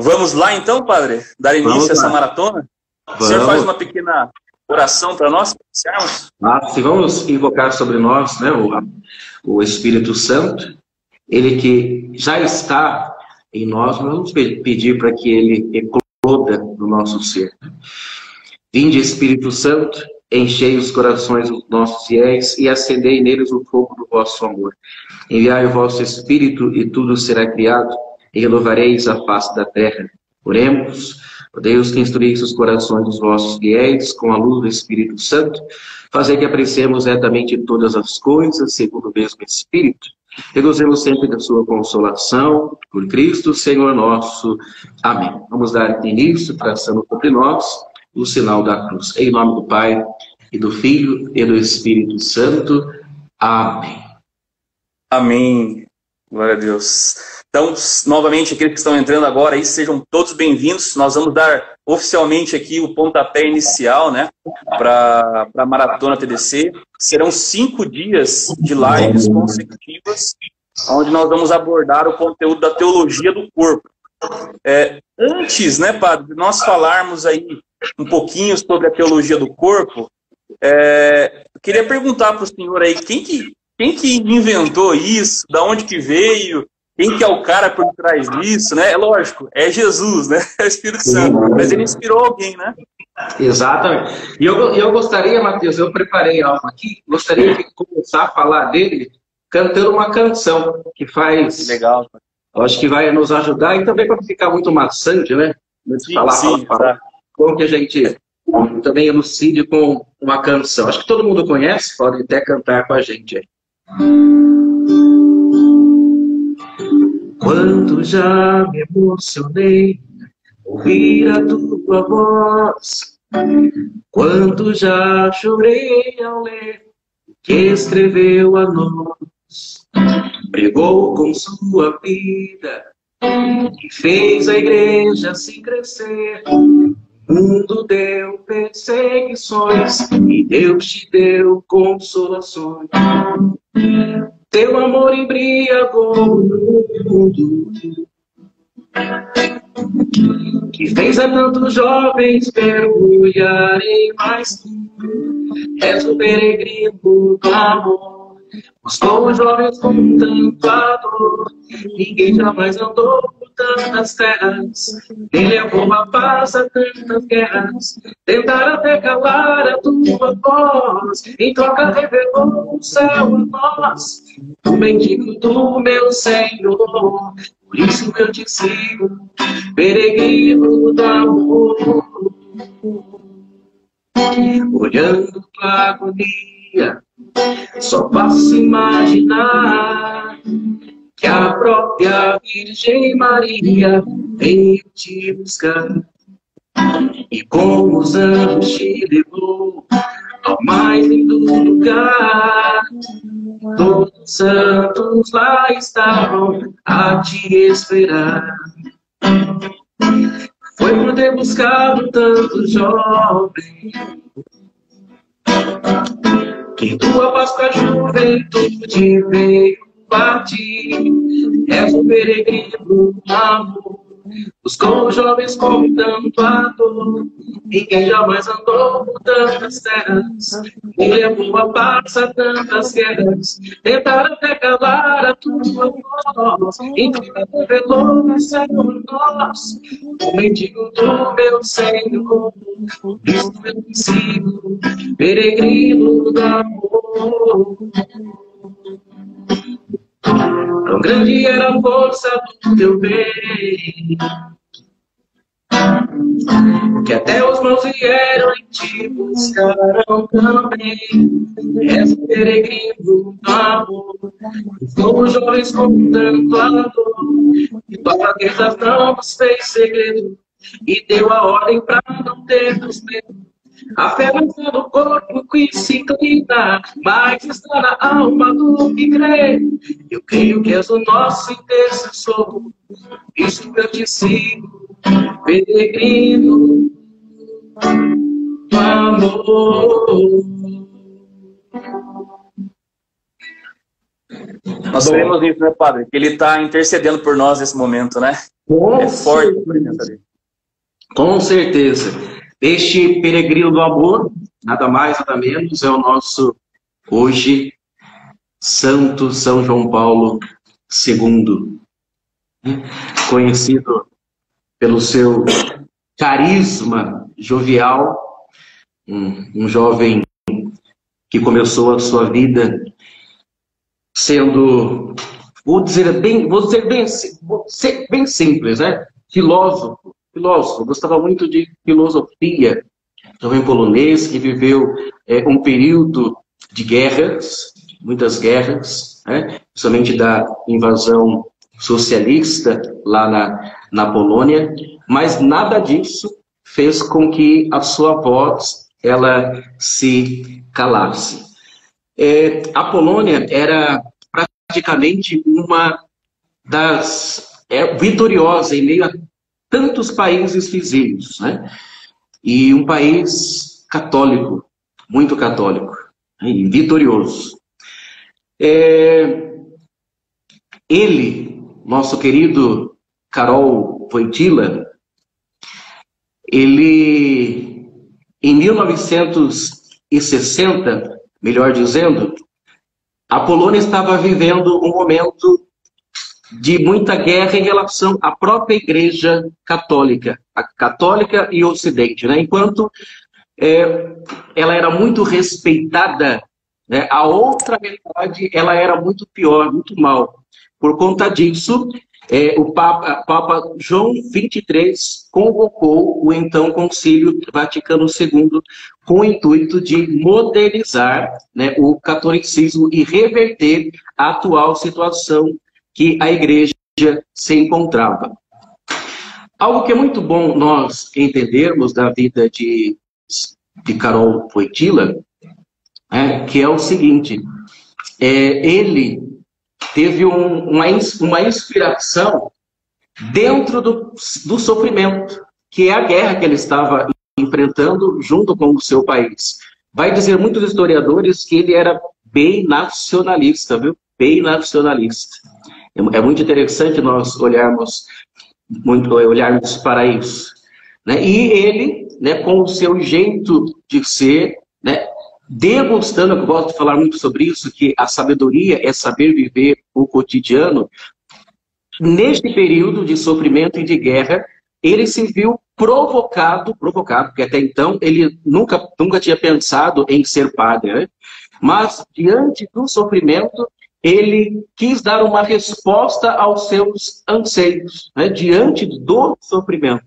Vamos lá então, padre, dar início a essa maratona? Vamos. O senhor faz uma pequena oração para nós iniciarmos? Ah, se vamos invocar sobre nós né, o, o Espírito Santo, ele que já está em nós, nós vamos pedir para que ele ecloda no nosso ser. Vinde, Espírito Santo, enchei os corações dos nossos fiéis e acendei neles o fogo do vosso amor. Enviai o vosso Espírito e tudo será criado e renovareis a face da terra. Oremos, ó Deus que instruís os corações dos vossos fiéis com a luz do Espírito Santo, fazer que apreciemos retamente todas as coisas segundo o mesmo Espírito e gozemos sempre da sua consolação, por Cristo, Senhor nosso. Amém. Vamos dar início, traçando sobre nós o sinal da cruz. Em nome do Pai, e do Filho, e do Espírito Santo. Amém. Amém. Glória a Deus. Então, novamente, aqueles que estão entrando agora aí, sejam todos bem-vindos. Nós vamos dar oficialmente aqui o pontapé inicial, né, para a Maratona TDC. Serão cinco dias de lives consecutivas, onde nós vamos abordar o conteúdo da teologia do corpo. É, antes, né, padre, de nós falarmos aí um pouquinho sobre a teologia do corpo, é, queria perguntar para o senhor aí, quem que, quem que inventou isso? Da onde que veio? Quem que é o cara por trás disso, né? É lógico, é Jesus, né? É o Espírito Santo. Mas ele inspirou alguém, né? Exatamente. E eu, eu gostaria, Matheus, eu preparei algo aqui, gostaria de começar a falar dele cantando uma canção que faz. Legal. Acho que vai nos ajudar e também para ficar muito maçante, né? Sim, falar, sim, falar, falar. Como que a gente também elucide com uma canção. Acho que todo mundo conhece, pode até cantar com a gente aí. Quanto já me emocionei ouvir a tua voz. Quanto já chorei ao ler que escreveu a nós. Pregou com sua vida e fez a igreja se crescer. O mundo deu perseguições e Deus te deu consolações. Teu amor embriagou o mundo que fez a tantos jovens mergulharem mais. És o peregrino do amor, buscou os jovens com tanto dor. Ninguém jamais andou tantas terras, nem levou paz a tantas guerras. Tentaram até calar a tua voz, em troca revelou o céu a nós. O mendigo do meu Senhor, por isso eu te sigo, peregrino do amor. Olhando tua agonia, só posso imaginar que a própria Virgem Maria veio te buscar. E como os anjos te levou ao mais lindo lugar, todos os santos lá estavam a te esperar. Foi por ter buscado tanto jovem que tua Páscoa juventude veio partir. És um peregrino amor Buscou jovens com tanto dor, ninguém jamais andou por tantas terras, e levou a paz a tantas guerras, tentaram até calar a tua voz, então revelou o céu nós, o mendigo do meu Senhor, Cristo eu sigo, peregrino do amor. Tão grande era a força do teu bem, que até os mãos vieram e te buscaram também. És peregrino do amor, como jovens com tanto amor, e fraqueza não nos fez segredo, e deu a ordem para não termos medo. A fé não está no corpo que se inclina, mas está na alma do que crê. Eu creio que és o nosso intercessor, isso eu te sigo, peregrino do amor. Nós Bom, queremos isso, né, Padre? Que ele está intercedendo por nós nesse momento, né? é forte a presença dele. Com certeza. Este peregrino do amor, nada mais, nada menos, é o nosso, hoje, Santo São João Paulo II. Conhecido pelo seu carisma jovial, um, um jovem que começou a sua vida sendo, vou dizer bem, vou dizer bem, ser bem simples, né? Filósofo, filósofo, gostava muito de filosofia, jovem polonês que viveu é, um período de guerras, muitas guerras, né? principalmente da invasão socialista lá na, na Polônia, mas nada disso fez com que a sua voz ela se calasse. É, a Polônia era praticamente uma das é, vitoriosa em meio a tantos países vizinhos, né? E um país católico, muito católico, né? e vitorioso. É, ele, nosso querido Carol Voitila, ele, em 1960, melhor dizendo, a Polônia estava vivendo um momento de muita guerra em relação à própria Igreja Católica, a Católica e Ocidente, né? Enquanto é, ela era muito respeitada, né? a outra metade ela era muito pior, muito mal. Por conta disso, é, o Papa, Papa João XXIII convocou o então Concílio Vaticano II com o intuito de modernizar né, o catolicismo e reverter a atual situação que a igreja se encontrava. Algo que é muito bom nós entendermos da vida de, de Carol Poitila, é, que é o seguinte, é, ele teve um, uma, uma inspiração dentro do, do sofrimento, que é a guerra que ele estava enfrentando junto com o seu país. Vai dizer muitos historiadores que ele era bem nacionalista, viu? Bem nacionalista. É, é muito interessante nós olharmos, muito, olharmos para isso. Né? E ele, né, com o seu jeito de ser, né, demonstrando, eu gosto de falar muito sobre isso, que a sabedoria é saber viver o cotidiano. Neste período de sofrimento e de guerra, ele se viu provocado, provocado, porque até então ele nunca, nunca tinha pensado em ser padre, né? mas diante do sofrimento, ele quis dar uma resposta aos seus anseios, né? diante do sofrimento.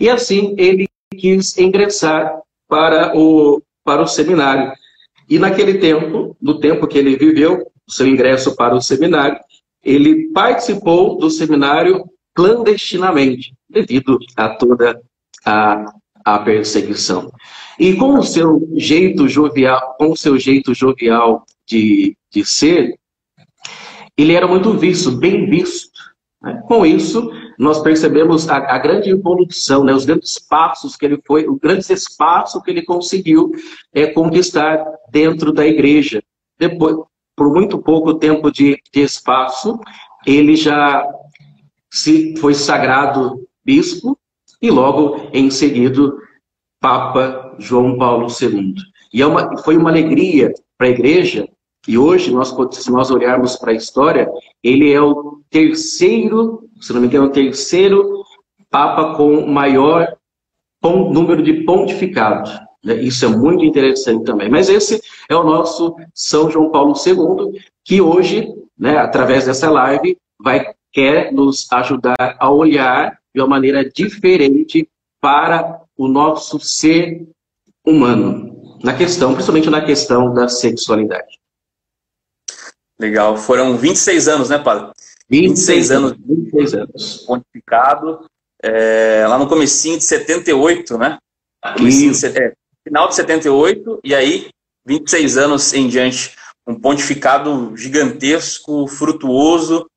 E assim ele quis ingressar para o, para o seminário. E naquele tempo, no tempo que ele viveu, seu ingresso para o seminário, ele participou do seminário clandestinamente, devido a toda a, a perseguição. E com o seu jeito jovial, com o seu jeito jovial de, de ser, ele era muito visto, bem visto. Né? Com isso, nós percebemos a, a, grande evolução, né? os grandes passos que ele foi, o grande espaço que ele conseguiu é, conquistar dentro da igreja. Depois, por muito pouco tempo de, de espaço, ele já se foi sagrado bispo e logo em seguida Papa João Paulo II. E é uma, foi uma alegria para a igreja e hoje, nós, se nós olharmos para a história, ele é o terceiro, se não me engano, o terceiro Papa com maior número de pontificados. Né? Isso é muito interessante também. Mas esse é o nosso São João Paulo II, que hoje, né, através dessa live, vai quer nos ajudar a olhar de uma maneira diferente para o nosso ser humano, na questão, principalmente na questão da sexualidade. Legal. Foram 26 anos, né, padre? 26, 26 anos. 26 anos. Pontificado. É, lá no comecinho de 78, né? De, é, final de 78, e aí 26 anos em diante. Um pontificado gigantesco, frutuoso.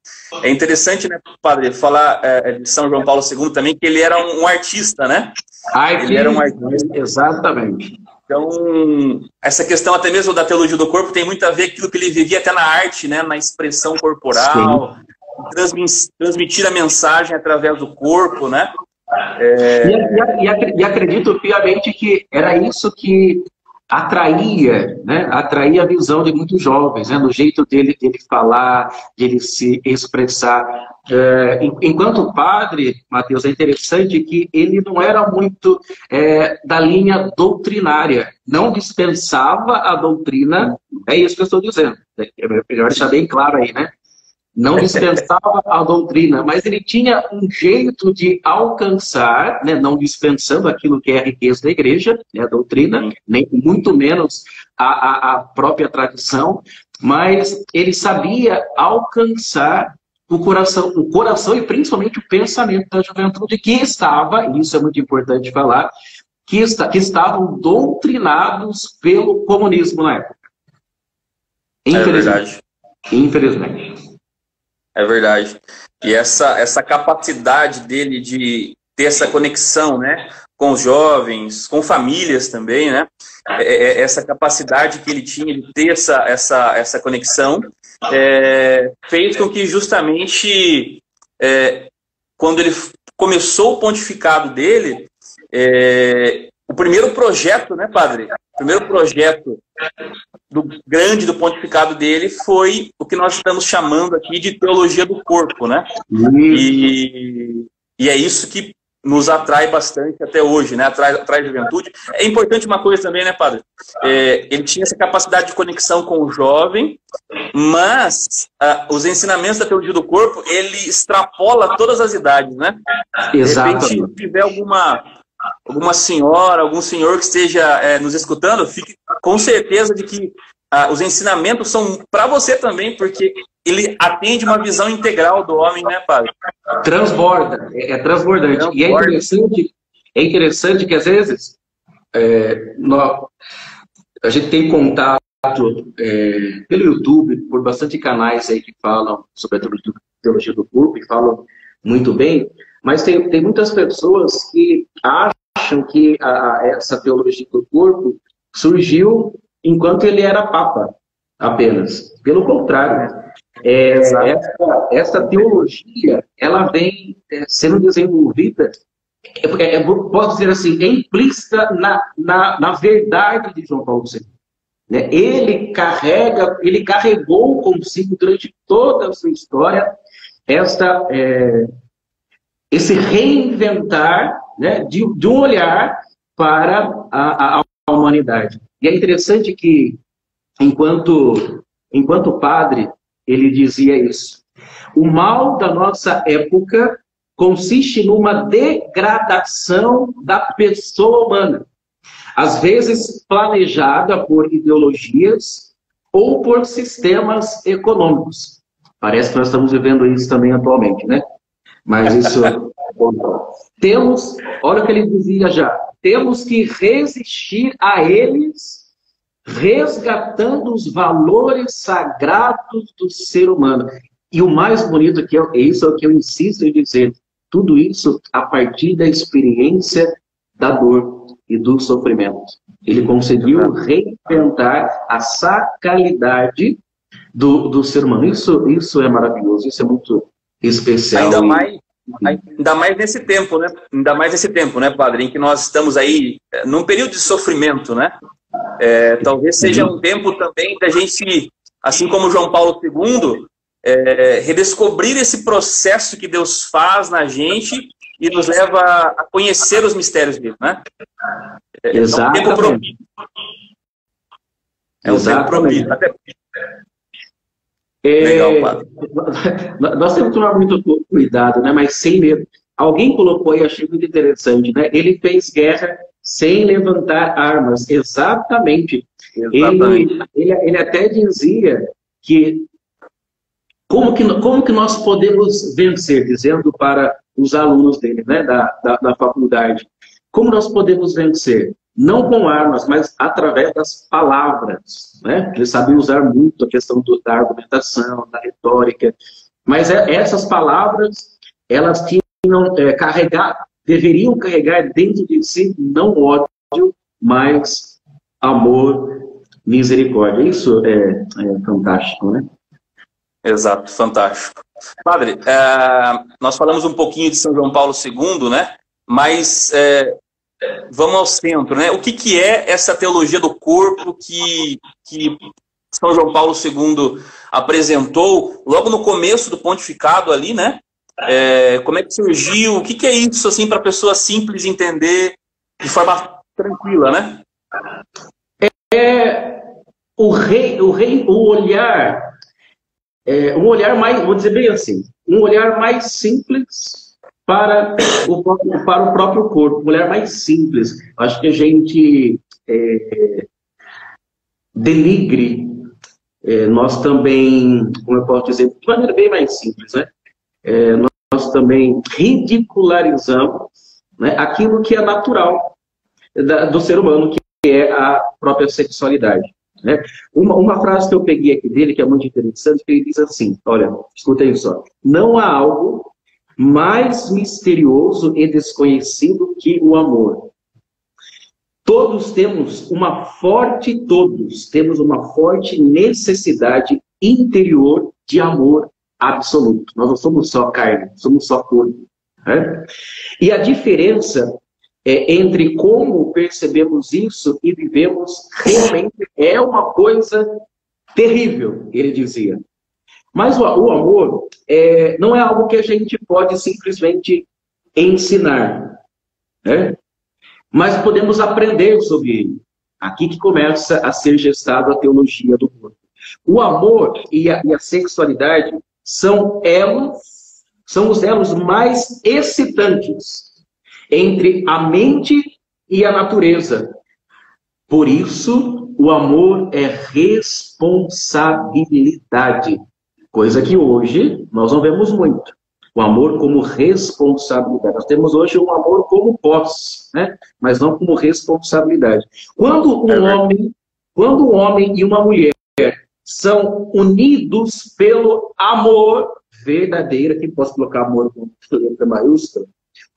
É interessante, né, padre, falar é, de São João Paulo II também, que ele era um, um artista, né? Ele era um artista. Exatamente. Então, essa questão até mesmo da teologia do corpo tem muito a ver com aquilo que ele vivia até na arte, né? na expressão corporal, transmitir a mensagem através do corpo, né? É... E, e, e, acredito piamente que era isso que atraía, né? atraía a visão de muitos jovens, né? no jeito dele, dele falar, de ele se expressar. É, enquanto padre, Mateus, é interessante que ele não era muito é, da linha doutrinária, não dispensava a doutrina, é isso que eu estou dizendo, é melhor deixar bem claro aí, né? não dispensava a doutrina, mas ele tinha um jeito de alcançar, né, não dispensando aquilo que é a riqueza da igreja, né, a doutrina, nem muito menos a, a, a própria tradição, mas ele sabia alcançar o coração, o coração e principalmente o pensamento da juventude que estava, e isso é muito importante falar, que, está, que estavam doutrinados pelo comunismo na época. Infelizmente. É verdade. Infelizmente. É verdade. E essa, essa capacidade dele de ter essa conexão, né? Com os jovens, com famílias também, né? É, é, essa capacidade que ele tinha de ter essa, essa, essa conexão é, fez com que justamente é, quando ele começou o pontificado dele, é, o primeiro projeto, né, padre? O primeiro projeto do grande do pontificado dele foi o que nós estamos chamando aqui de teologia do corpo, né? E, e é isso que nos atrai bastante até hoje, né? Atrai, atrai juventude. É importante uma coisa também, né, padre? É, ele tinha essa capacidade de conexão com o jovem, mas ah, os ensinamentos da teologia do corpo, ele extrapola todas as idades, né? Exato. De repente, tiver alguma alguma senhora, algum senhor que esteja é, nos escutando, fique com certeza de que ah, os ensinamentos são para você também, porque ele atende uma visão integral do homem, né, padre? Transborda, é, é transbordante. Transborda. E é interessante, é interessante que às vezes é, nós, a gente tem contato é, pelo YouTube, por bastante canais aí que falam sobre a teologia do corpo e falam muito bem, mas tem, tem muitas pessoas que acham que a, essa teologia do corpo surgiu enquanto ele era papa, apenas. Pelo contrário, é, essa, essa, teologia ela vem é, sendo desenvolvida, é, é, posso dizer assim, é implícita na, na, na verdade de João Paulo II. Né? Ele carrega, ele carregou consigo durante toda a sua história esta é, esse reinventar né, de, de, um olhar para a, a, humanidade. E é interessante que, enquanto, enquanto padre, ele dizia isso. O mal da nossa época consiste numa degradação da pessoa humana, às vezes planejada por ideologias ou por sistemas econômicos. Parece que nós estamos vivendo isso também atualmente, né? Mas isso. temos, olha o que ele dizia já, temos que resistir a eles, resgatando os valores sagrados do ser humano. E o mais bonito que é, é isso é o que eu insisto em dizer, tudo isso a partir da experiência da dor e do sofrimento. Ele conseguiu reinventar a sacralidade do, do ser humano. Isso, isso é maravilhoso, isso é muito especial. Ainda mais, ainda mais nesse tempo, né? Ainda mais nesse tempo, né, padre, em que nós estamos aí eh, num período de sofrimento, né? É, talvez seja um tempo também da gente, assim como João Paulo II, é, redescobrir esse processo que Deus faz na gente e nos leva a conhecer os mistérios dele, né? É, Exatamente. É um tempo propício. É um tempo propício. Até é, Legal, Nós temos que tomar muito cuidado, né? mas sem medo. Alguém colocou aí, achei muito interessante, né? Ele fez guerra sem levantar armas. Exatamente. Exatamente. Ele, ele, ele até dizia que como, que como que nós podemos vencer, dizendo para os alunos dele, né, da, da, da faculdade, como nós podemos vencer? Não com armas, mas através das palavras. Né? Ele sabia usar muito a questão do, da argumentação, da retórica, mas é, essas palavras, elas tinham é, carregar, deveriam carregar dentro de si não ódio, mas amor, misericórdia. Isso é, é fantástico, né? Exato, fantástico. Padre, é, nós falamos um pouquinho de São João Paulo II, né? Mas é, vamos ao centro, né? O que, que é essa teologia do corpo que, que São João Paulo II apresentou logo no começo do pontificado ali, né? É, como é que surgiu? O que, que é isso, assim, para a pessoa simples entender de forma tranquila, né? É o rei, o rei, o olhar, é, um olhar mais, vou dizer bem assim, um olhar mais simples para o, para o próprio corpo, olhar mais simples. Acho que a gente é, denigre, é, nós também, como eu posso dizer, de maneira bem mais simples, né? É, nós também ridicularizamos né, aquilo que é natural da, do ser humano, que é a própria sexualidade. Né? Uma, uma frase que eu peguei aqui dele, que é muito interessante, que ele diz assim, olha, escuta aí só, não há algo mais misterioso e desconhecido que o amor. Todos temos uma forte, todos temos uma forte necessidade interior de amor absoluto. Nós não somos só carne, somos só corpo. Né? E a diferença é, entre como percebemos isso e vivemos realmente é uma coisa terrível, ele dizia. Mas o, o amor é, não é algo que a gente pode simplesmente ensinar. Né? Mas podemos aprender sobre ele. Aqui que começa a ser gestada a teologia do corpo. O amor e a, e a sexualidade são elos, são os elos mais excitantes entre a mente e a natureza. Por isso, o amor é responsabilidade, coisa que hoje nós não vemos muito. O amor como responsabilidade. Nós temos hoje um amor como posse, né? mas não como responsabilidade. Quando um é homem, quando um homem e uma mulher são unidos pelo amor verdadeiro, que posso colocar amor com letra maiúscula.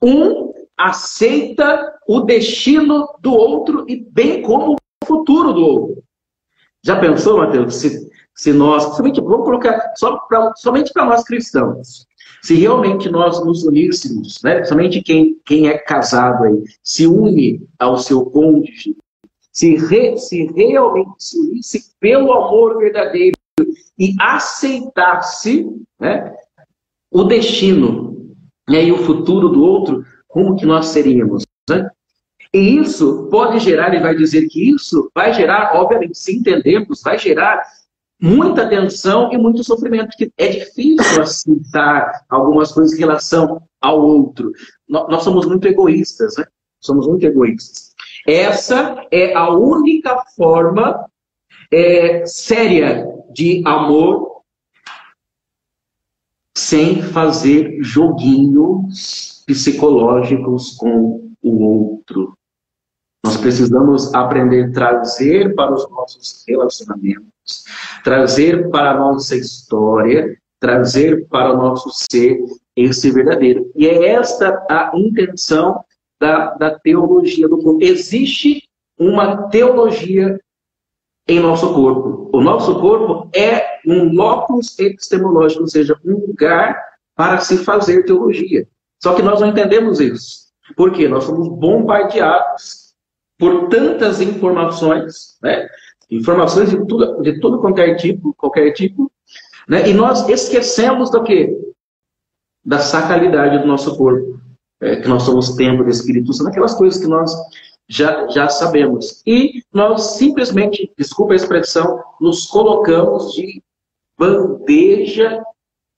Um aceita o destino do outro e bem como o futuro do outro. Já pensou, Mateus, se, se nós, somente, vamos colocar só pra, somente para nós cristãos, se realmente nós nos uníssemos, né, somente quem, quem é casado aí, se une ao seu cônjuge, se, re, se realmente se unisse pelo amor verdadeiro e aceitasse né, o destino né, e o futuro do outro, como que nós seríamos? Né? E isso pode gerar, ele vai dizer que isso vai gerar, obviamente, se entendemos, vai gerar muita tensão e muito sofrimento, porque é difícil aceitar algumas coisas em relação ao outro. Nós somos muito egoístas, né? Somos muito egoístas. Essa é a única forma é, séria de amor sem fazer joguinhos psicológicos com o outro. Nós precisamos aprender a trazer para os nossos relacionamentos, trazer para a nossa história, trazer para o nosso ser esse verdadeiro. E é esta a intenção da, da teologia do corpo. Existe uma teologia em nosso corpo. O nosso corpo é um locus epistemológico, ou seja, um lugar para se fazer teologia. Só que nós não entendemos isso. Por quê? Nós somos bombardeados por tantas informações, né? Informações de tudo, de todo qualquer tipo, qualquer tipo, né? e nós esquecemos do quê? Da sacralidade do nosso corpo é, que nós somos templo do Espírito Santo, aquelas coisas que nós já, já sabemos. E nós simplesmente, desculpa a expressão, nos colocamos de bandeja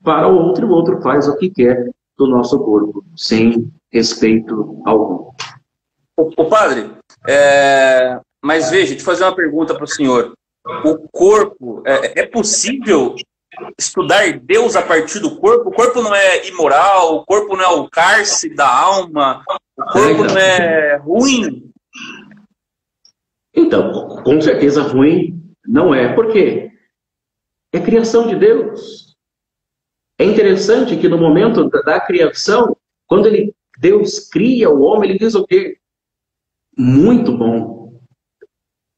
para o outro e o outro faz o que quer do nosso corpo, sem respeito algum. O, o padre, é... mas veja, deixa eu fazer uma pergunta para o senhor. O corpo, é, é possível estudar Deus a partir do corpo. O corpo não é imoral, o corpo não é o cárcere da alma, o corpo não é ruim. Então, com certeza ruim não é. Por quê? É criação de Deus. É interessante que no momento da criação, quando ele, Deus cria o homem, ele diz o quê? Muito bom.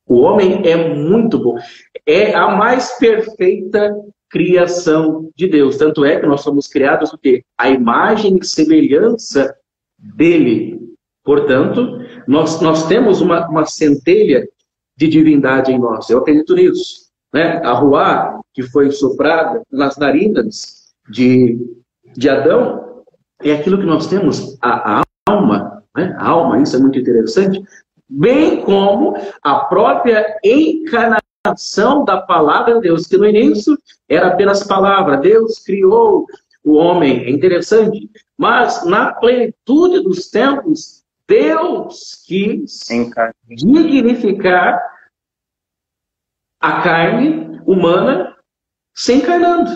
O homem é muito bom. É a mais perfeita criação de Deus. Tanto é que nós somos criados o quê? A imagem e semelhança dele. Portanto, nós, nós temos uma, uma centelha de divindade em nós. Eu acredito nisso. Né? A ruá, que foi soprada nas narinas de, de Adão, é aquilo que nós temos, a, a alma, né? a alma, isso é muito interessante, bem como a própria encarnação da palavra de Deus, que no início era apenas palavra. Deus criou o homem, é interessante, mas na plenitude dos tempos, Deus quis dignificar a carne humana se encarnando,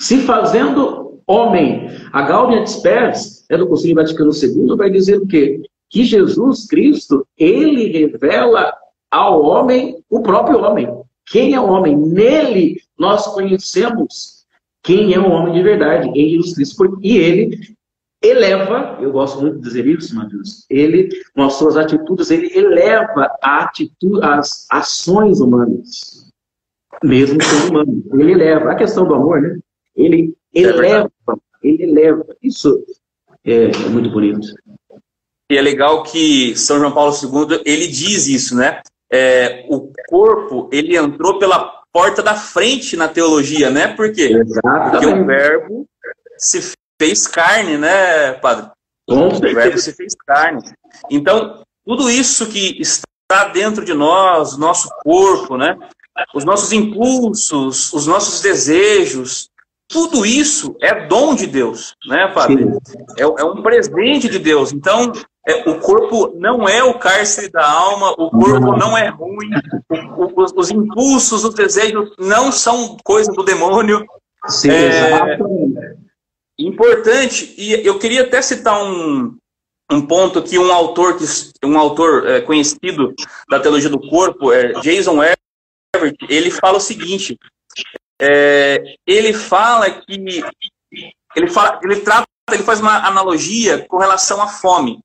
se fazendo homem. A Gaudium et Spes, é do Concílio Vaticano II, vai dizer o quê? Que Jesus Cristo, ele revela ao homem o próprio homem. Quem é o homem? Nele nós conhecemos quem é o homem de verdade, em Jesus Cristo. E ele eleva, eu gosto muito de dizer isso, Matheus, ele, com as suas atitudes, ele eleva a atitude, as ações humanas, mesmo sendo humano. Ele eleva. A questão do amor, né? Ele é eleva, ele eleva. Isso é, é muito bonito. E é legal que São João Paulo II, ele diz isso, né? É, o corpo, ele entrou pela porta da frente na teologia, né? Por quê? Exatamente. Porque o verbo se fez carne, né, padre? Com o verbo se fez carne. Então, tudo isso que está dentro de nós, nosso corpo, né? Os nossos impulsos, os nossos desejos, tudo isso é dom de Deus, né, padre? É, é, um presente de Deus. Então, é, o corpo não é o cárcere da alma, o corpo não. é ruim, o, o, os, os, impulsos, os desejos não são coisa do demônio. Sim, é, Importante, e eu queria até citar um, um ponto que um autor, que, um autor é, conhecido da teologia do corpo, é Jason Everett, ele fala o seguinte, é, ele fala que ele, fala, ele trata, ele faz uma analogia com relação à fome,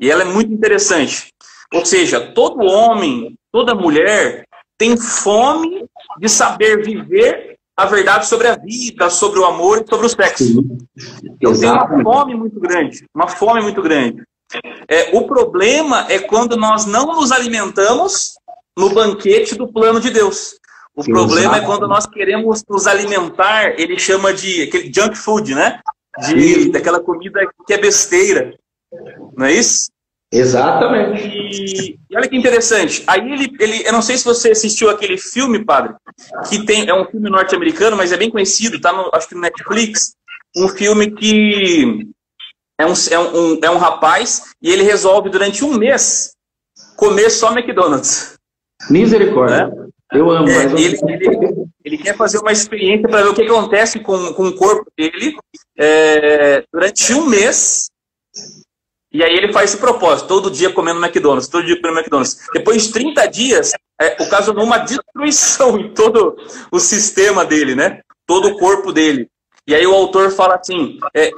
e ela é muito interessante. Ou seja, todo homem, toda mulher tem fome de saber viver a verdade sobre a vida, sobre o amor e sobre o sexo. Eu tenho uma fome muito grande, uma fome muito grande. É, o problema é quando nós não nos alimentamos no banquete do plano de Deus. O Exato. problema é quando nós queremos nos alimentar, ele chama de aquele junk food, né? De, daquela comida que é besteira. Não é isso? Exatamente. E, e, olha que interessante. Aí ele, ele, eu não sei se você assistiu aquele filme, padre, que tem, é um filme norte-americano, mas é bem conhecido, tá no, acho que no Netflix. Um filme que é um, é, um, é um rapaz e ele resolve durante um mês comer só McDonald's. Misericórdia. Né? Eu amo. É, ele, ele, ele, quer fazer uma experiência para ver o que acontece com, com o corpo dele é, durante um mês e aí ele faz esse propósito, todo dia comendo McDonald's, todo dia comendo McDonald's. Depois de 30 dias, é, ocasionou uma destruição em todo o sistema dele, né? Todo o corpo dele. E aí o autor fala assim, é,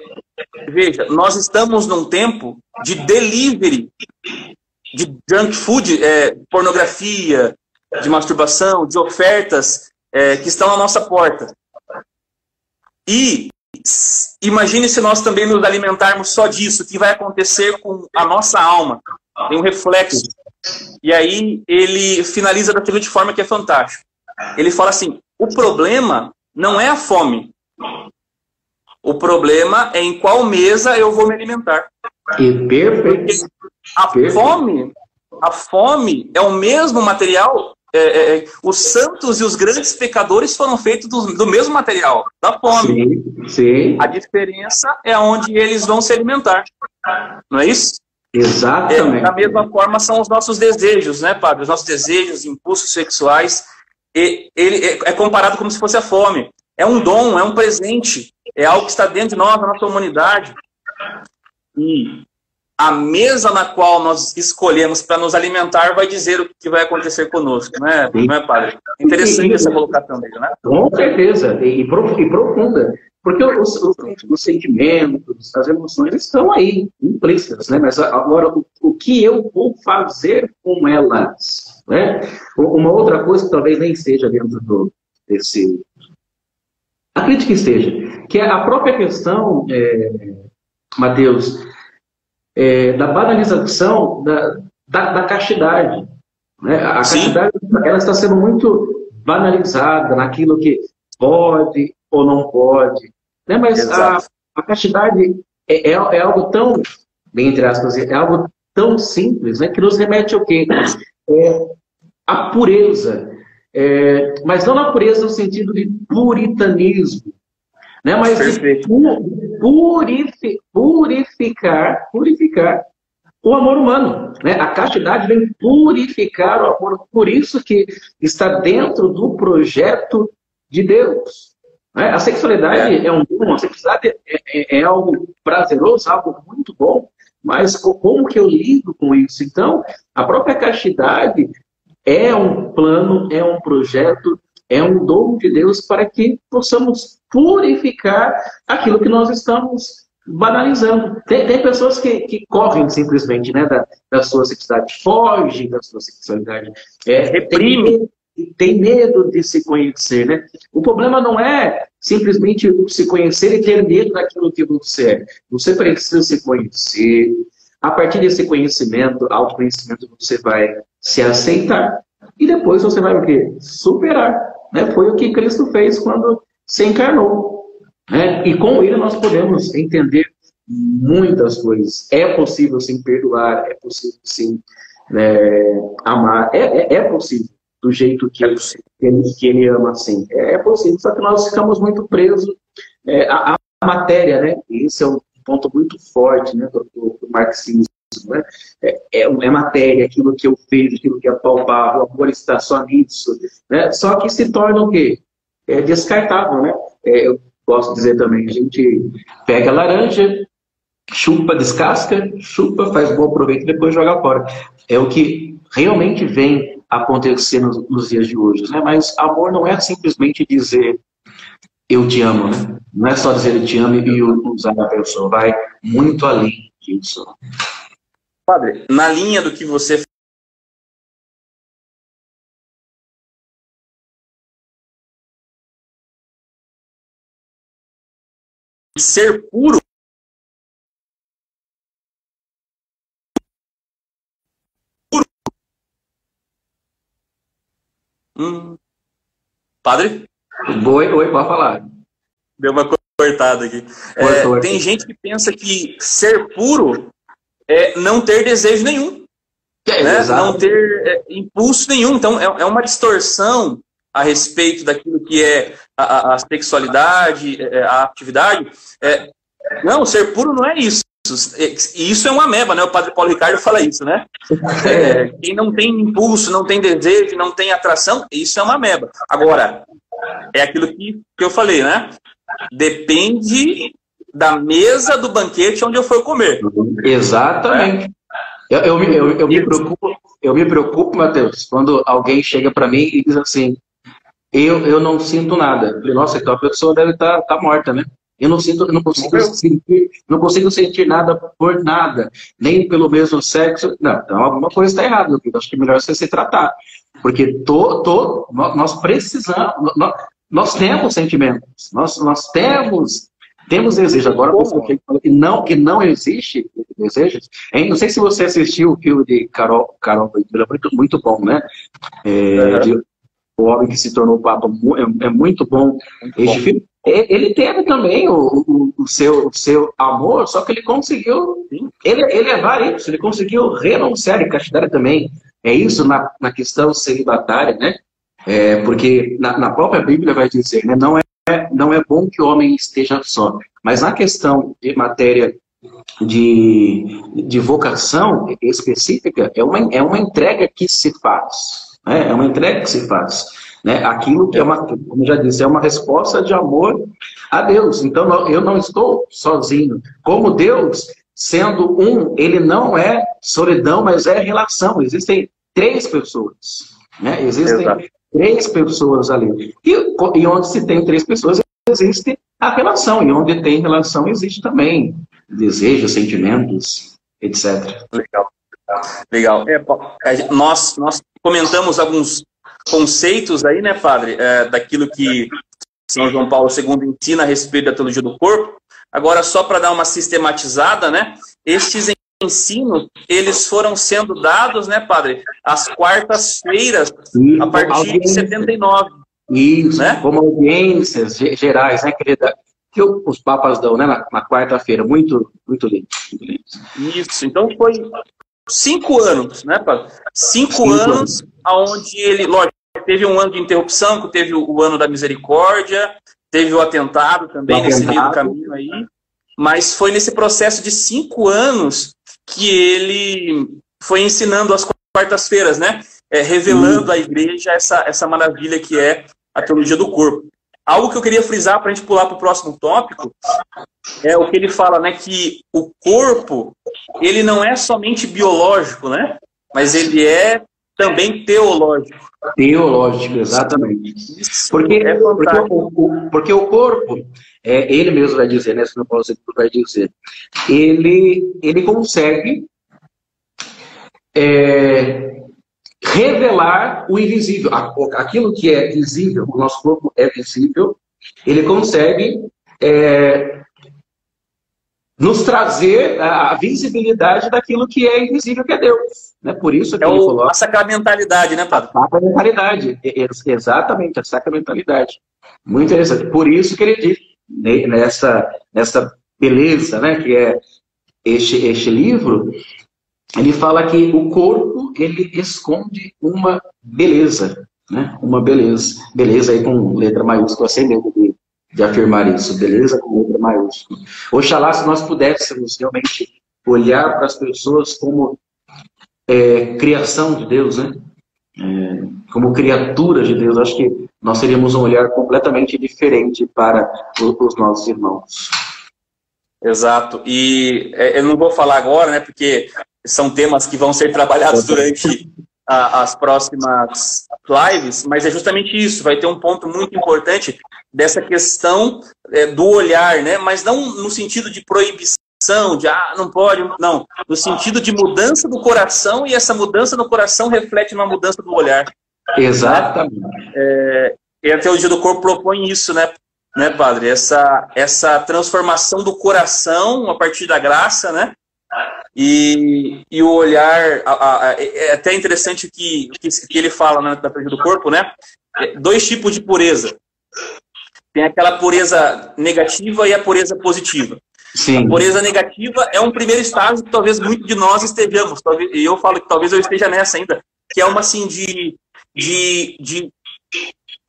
veja, nós estamos num tempo de delivery, de junk food, é, pornografia, de masturbação, de ofertas é, que estão à nossa porta. E Imagine se nós também nos alimentarmos só disso, o que vai acontecer com a nossa alma. Tem um reflexo. E aí ele finaliza da seguinte forma que é fantástico. Ele fala assim: o problema não é a fome. O problema é em qual mesa eu vou me alimentar. E perfeito. a fome, a fome é o mesmo material é, é, é, os santos e os grandes pecadores foram feitos do, do mesmo material, da fome. Sim, sim. A diferença é onde eles vão se alimentar. Não é isso? Exatamente. É, da mesma forma são os nossos desejos, né, Padre? Os nossos desejos, impulsos sexuais. E, ele é, é comparado como se fosse a fome. É um dom, é um presente, é algo que está dentro de nós, da nossa humanidade. E a mesa na qual nós escolhemos para nos alimentar vai dizer o que vai acontecer conosco, não é, não é padre? Interessante essa colocação dele, né? Com certeza, e, e profunda. Porque os, os, os, sentimentos, as emoções estão aí, implícitas, né? Mas agora, o, o que eu vou fazer com elas? Né? Uma outra coisa que talvez nem seja dentro do, desse. Acredito que esteja, que é a própria questão, é, Mateus, é, da banalização da, da, da castidade. Né? A Sim. castidade ela está sendo muito banalizada naquilo que pode ou não pode. Né? Mas a, a, castidade é, é, é, algo tão, bem entre aspas, é algo tão simples, né? que nos remete ao quê? É, a pureza. É, mas não a pureza no sentido de puritanismo, né? mas Perfeito. de purificar, purificar, purificar o amor humano. Né? A castidade vem purificar o amor. Por isso que está dentro do projeto de Deus. Né? A sexualidade é. é um bom, a sexualidade é, é, é, algo prazeroso, algo muito bom, mas como que eu lido com isso? Então, a própria castidade é um plano, é um projeto, é um dom de Deus para que possamos purificar aquilo que nós estamos banalizando. Tem, tem pessoas que, que correm simplesmente né, da, da sua sexualidade, fogem da sua sexualidade, é, reprime, tem, tem medo de se conhecer. Né? O problema não é simplesmente se conhecer e ter medo daquilo que você é. Você precisa se conhecer. A partir desse conhecimento, autoconhecimento, você vai se aceitar e depois você vai o quê? Superar. Né? Foi o que Cristo fez quando se encarnou. Né? E com ele nós podemos entender muitas coisas. É possível sim perdoar, é possível sim é, amar, é, é, é, possível do jeito que, ele, que ele ama assim. É, possível, só que nós ficamos muito presos é, à, à, matéria, né? E esse é um ponto muito forte né, do, do, do Né? É, é, é, matéria, aquilo que eu vejo, aquilo que é palpável, o amor está só nisso. Né? Só que se torna o quê? É descartável, né? É, eu posso dizer também, a gente pega a laranja, chupa, descasca, chupa, faz bom proveito e depois joga fora. É o que realmente vem acontecer nos, nos dias de hoje. Né? Mas amor não é simplesmente dizer eu te amo, né? Não é só dizer eu te amo e usar a pessoa, vai muito além disso. Padre, na linha do que você ser puro Hum. Padre? Oi, oi, pode falar. Deu uma cortada aqui. É, tem gente que pensa que ser puro é não ter desejo nenhum. É, né? Não ter é, impulso nenhum. Então, é, é uma distorção a respeito daquilo que é a, a sexualidade, é, a atividade. É, não, ser puro não é isso. E isso é uma meba, né? O padre Paulo Ricardo fala isso, né? É, quem não tem impulso, não tem desejo, não tem atração, isso é uma meba. Agora, é aquilo que, que eu falei, né? Depende da mesa do banquete onde eu for comer. Exatamente. Eu, eu, eu, eu me preocupo, eu me preocupo, Matheus, quando alguém chega para mim e diz assim: eu, eu não sinto nada. Eu falei, nossa, então a pessoa deve estar tá, tá morta, né? Eu não sinto, não consigo sentir, não consigo sentir nada por nada, nem pelo mesmo sexo. Não, então alguma coisa está errada. Eu acho que é melhor você se tratar, porque to, to, nós precisamos, nós, nós temos sentimentos, nós, nós temos temos desejo. Agora, pessoa que que não, que não existe desejos. Não sei se você assistiu o filme de Carol, Carol muito, muito bom, né? É, de, o Homem que se tornou Papa é, é muito bom. Muito bom. Filme, ele teve também o, o, o, seu, o seu amor, só que ele conseguiu ele, elevar isso, ele conseguiu renunciar e castidade também. É isso na, na questão celibatária, né? É, porque na, na, própria Bíblia vai dizer, né? Não é, não é bom que o homem esteja só. Mas na questão de matéria de, de vocação específica, é uma, é uma entrega que se faz. Né? É uma entrega que se faz. Né? Aquilo que é uma, como já disse, é uma resposta de amor a Deus. Então eu não estou sozinho. Como Deus, sendo um, ele não é solidão, mas é relação. Existem três pessoas. Né? Existem Exato. Três pessoas ali. E, e onde se tem três pessoas, existe a relação. E onde tem relação, existe também desejos, sentimentos, etc. Legal. Legal. É, nós, nós comentamos alguns conceitos aí, né, padre, é, daquilo que São João Paulo II ensina a respeito da teologia do corpo. Agora, só para dar uma sistematizada, né, estes ensinos, eles foram sendo dados, né, padre, às quartas-feiras, a partir de 79. Isso, né? como audiências gerais, né, querida? Que os papas dão, né, na, na quarta-feira. Muito, muito lindo, muito lindo. Isso, então foi cinco anos, né, padre? Cinco, cinco anos, anos, onde ele, lógico, teve um ano de interrupção, teve o ano da misericórdia, teve o atentado também o nesse atentado. meio do caminho aí, mas foi nesse processo de cinco anos que ele foi ensinando as quartas-feiras, né? É, revelando à igreja essa, essa maravilha que é a teologia do corpo. Algo que eu queria frisar para a gente pular para o próximo tópico é o que ele fala, né? Que o corpo ele não é somente biológico, né? Mas ele é também teológico. Teológico, exatamente. Porque, é porque, o, porque o corpo, é, ele mesmo vai dizer, né? Se não posso vai dizer, ele, ele consegue é, revelar o invisível. Aquilo que é visível, o nosso corpo é visível, ele consegue é, nos trazer a visibilidade daquilo que é invisível, que é Deus. Né? Por isso que é o, a sacramentalidade, né, Padre? A sacramentalidade, exatamente, a sacramentalidade. Muito interessante. Por isso que ele diz, nessa, nessa beleza né, que é este, este livro, ele fala que o corpo ele esconde uma beleza, né? Uma beleza, beleza aí com letra maiúscula, sem medo de de afirmar isso, beleza? Com letra maiúscula. Oxalá se nós pudéssemos realmente olhar para as pessoas como é, criação de Deus, né? É, como criatura de Deus, acho que nós teríamos um olhar completamente diferente para os nossos irmãos. Exato. E é, eu não vou falar agora, né? Porque são temas que vão ser trabalhados durante a, as próximas lives, mas é justamente isso. Vai ter um ponto muito importante dessa questão é, do olhar, né? Mas não no sentido de proibição, de ah, não pode, não. No sentido de mudança do coração e essa mudança no coração reflete uma mudança do olhar. Exatamente. É, e a teologia do corpo propõe isso, né? Né, padre? Essa, essa transformação do coração a partir da graça, né? E, e o olhar, a, a, é até interessante que, que, que ele fala né, da pureza do corpo, né? É, dois tipos de pureza. Tem aquela pureza negativa e a pureza positiva. Sim. A pureza negativa é um primeiro estágio que talvez muitos de nós estejamos. Talvez, e eu falo que talvez eu esteja nessa ainda. Que é uma assim de, de, de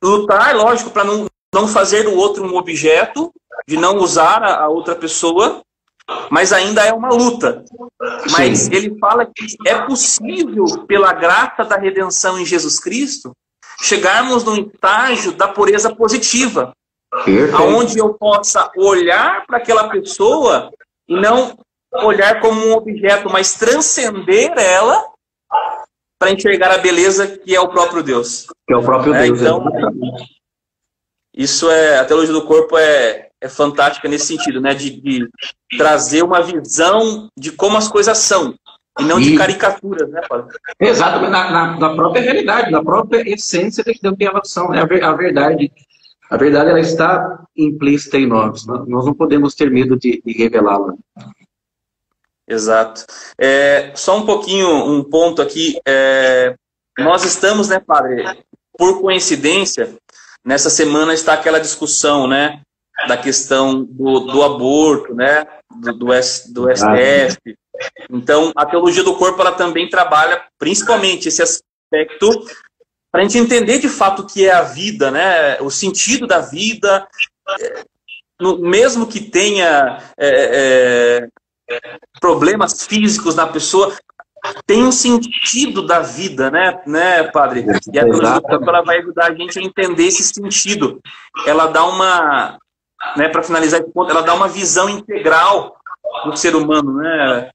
lutar, lógico, para não, não fazer do outro um objeto, de não usar a, a outra pessoa, mas ainda é uma luta. Mas Sim. ele fala que é possível, pela graça da redenção em Jesus Cristo, chegarmos no estágio da pureza positiva, Perfeito. aonde eu possa olhar para aquela pessoa e não olhar como um objeto, mas transcender ela para enxergar a beleza que é o próprio Deus. Que é o próprio é, Deus. Então, isso é a teologia do corpo é é fantástica nesse sentido, né? De, de, trazer uma visão de como as coisas são. E não de caricaturas, né, Paulo? Exato, na, na, na, própria realidade, na própria essência do que elas são. Né? A, verdade, a verdade ela está implícita em nós. Nós não podemos ter medo de, de revelá-la. Exato. É, só um pouquinho, um ponto aqui. É, nós estamos, né, padre, por coincidência, nessa semana está aquela discussão, né, da questão do, do aborto, né? Do, do, S, do STF. Então, a teologia do corpo ela também trabalha principalmente esse aspecto para a gente entender de fato o que é a vida, né? O sentido da vida, no, mesmo que tenha é, é, problemas físicos na pessoa, tem um sentido da vida, né, né padre? E a teologia do corpo ela vai ajudar a gente a entender esse sentido. Ela dá uma né, para finalizar esse ponto, ela dá uma visão integral do ser humano, né,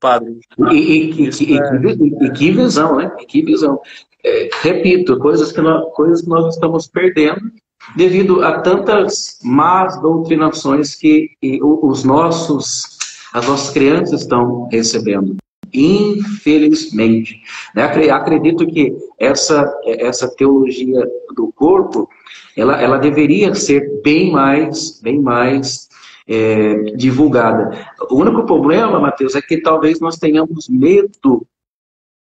padre? E, e, e, é... e que visão, né? Que visão. É, repito, coisas que, nós, coisas que nós estamos perdendo devido a tantas más doutrinações que os nossos, as nossas crianças estão recebendo. Infelizmente. Né? Acredito que essa, essa teologia do corpo, ela, ela deveria ser bem mais, bem mais é, divulgada. O único problema, Mateus, é que talvez nós tenhamos medo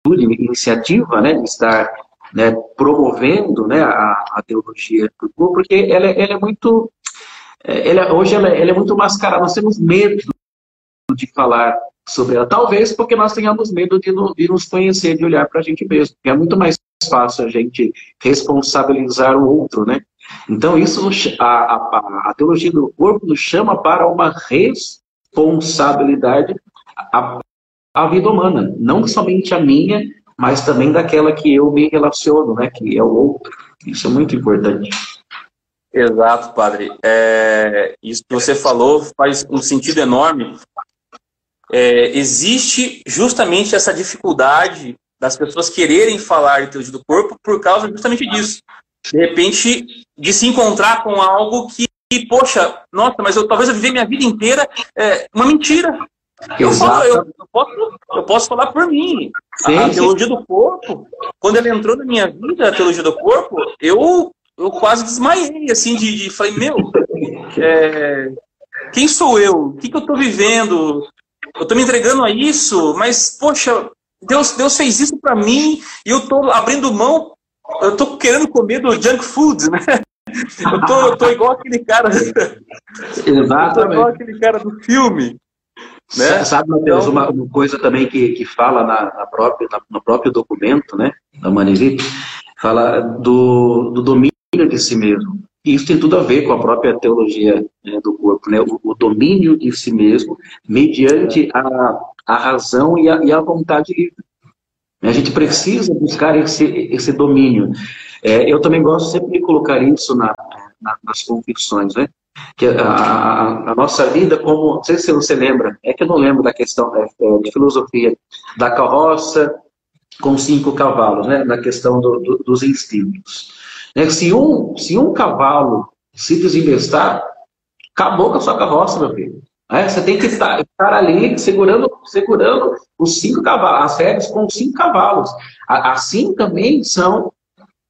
de iniciativa, né, de estar né, promovendo né, a, a, teologia do corpo, porque ela, ela é muito, é, ela, hoje ela, ela é muito mascarada, nós temos medo de falar sobre ela. Talvez porque nós tenhamos medo de, no, de nos conhecer, de olhar para a gente mesmo. É muito mais fácil a gente responsabilizar o outro, né? Então, isso a, a, a teologia do corpo nos chama para uma responsabilidade à, à vida humana. Não somente a minha, mas também daquela que eu me relaciono, né? Que é o outro. Isso é muito importante. Exato, padre. É, isso que você falou faz um sentido enorme, é, existe justamente essa dificuldade das pessoas quererem falar de teologia do corpo por causa justamente disso. De repente, de se encontrar com algo que, poxa, nossa, mas eu talvez eu viver minha vida inteira é, uma mentira. Eu, falo, eu, eu, posso, eu posso falar por mim. Sim, a teologia do corpo, quando ela entrou na minha vida, a teologia do corpo, eu, eu quase desmaiei, assim, de, de falei, meu, é, quem sou eu? O que, que eu estou vivendo? Eu estou me entregando a isso, mas, poxa, Deus, Deus fez isso para mim e eu estou abrindo mão, eu estou querendo comer do junk food, né? Eu tô, eu tô igual aquele cara. Exatamente. Eu tô igual aquele cara do filme. Né? Sabe, Matheus, então, uma, uma, coisa também que, que fala na, na própria, na, no próprio documento né, da Manivip, fala do, do domínio de si mesmo. E isso tem tudo a ver com a própria teologia né, do corpo, né? O, o, domínio de si mesmo, mediante a, a razão e a, e a vontade livre. A gente precisa buscar esse, esse domínio. É, eu também gosto sempre de colocar isso na, na, nas convicções, né? Que a, a, nossa vida, como, não sei se você lembra, é que eu não lembro da questão é, é de filosofia, da carroça com cinco cavalos, né? Na questão do, do, dos instintos. Né? Se, um, se um cavalo se desinvestar, acabou com a sua carroça, meu filho. É, você tem que estar, estar, ali segurando, segurando os cinco cavalos, as rédeas com cinco cavalos. Assim também são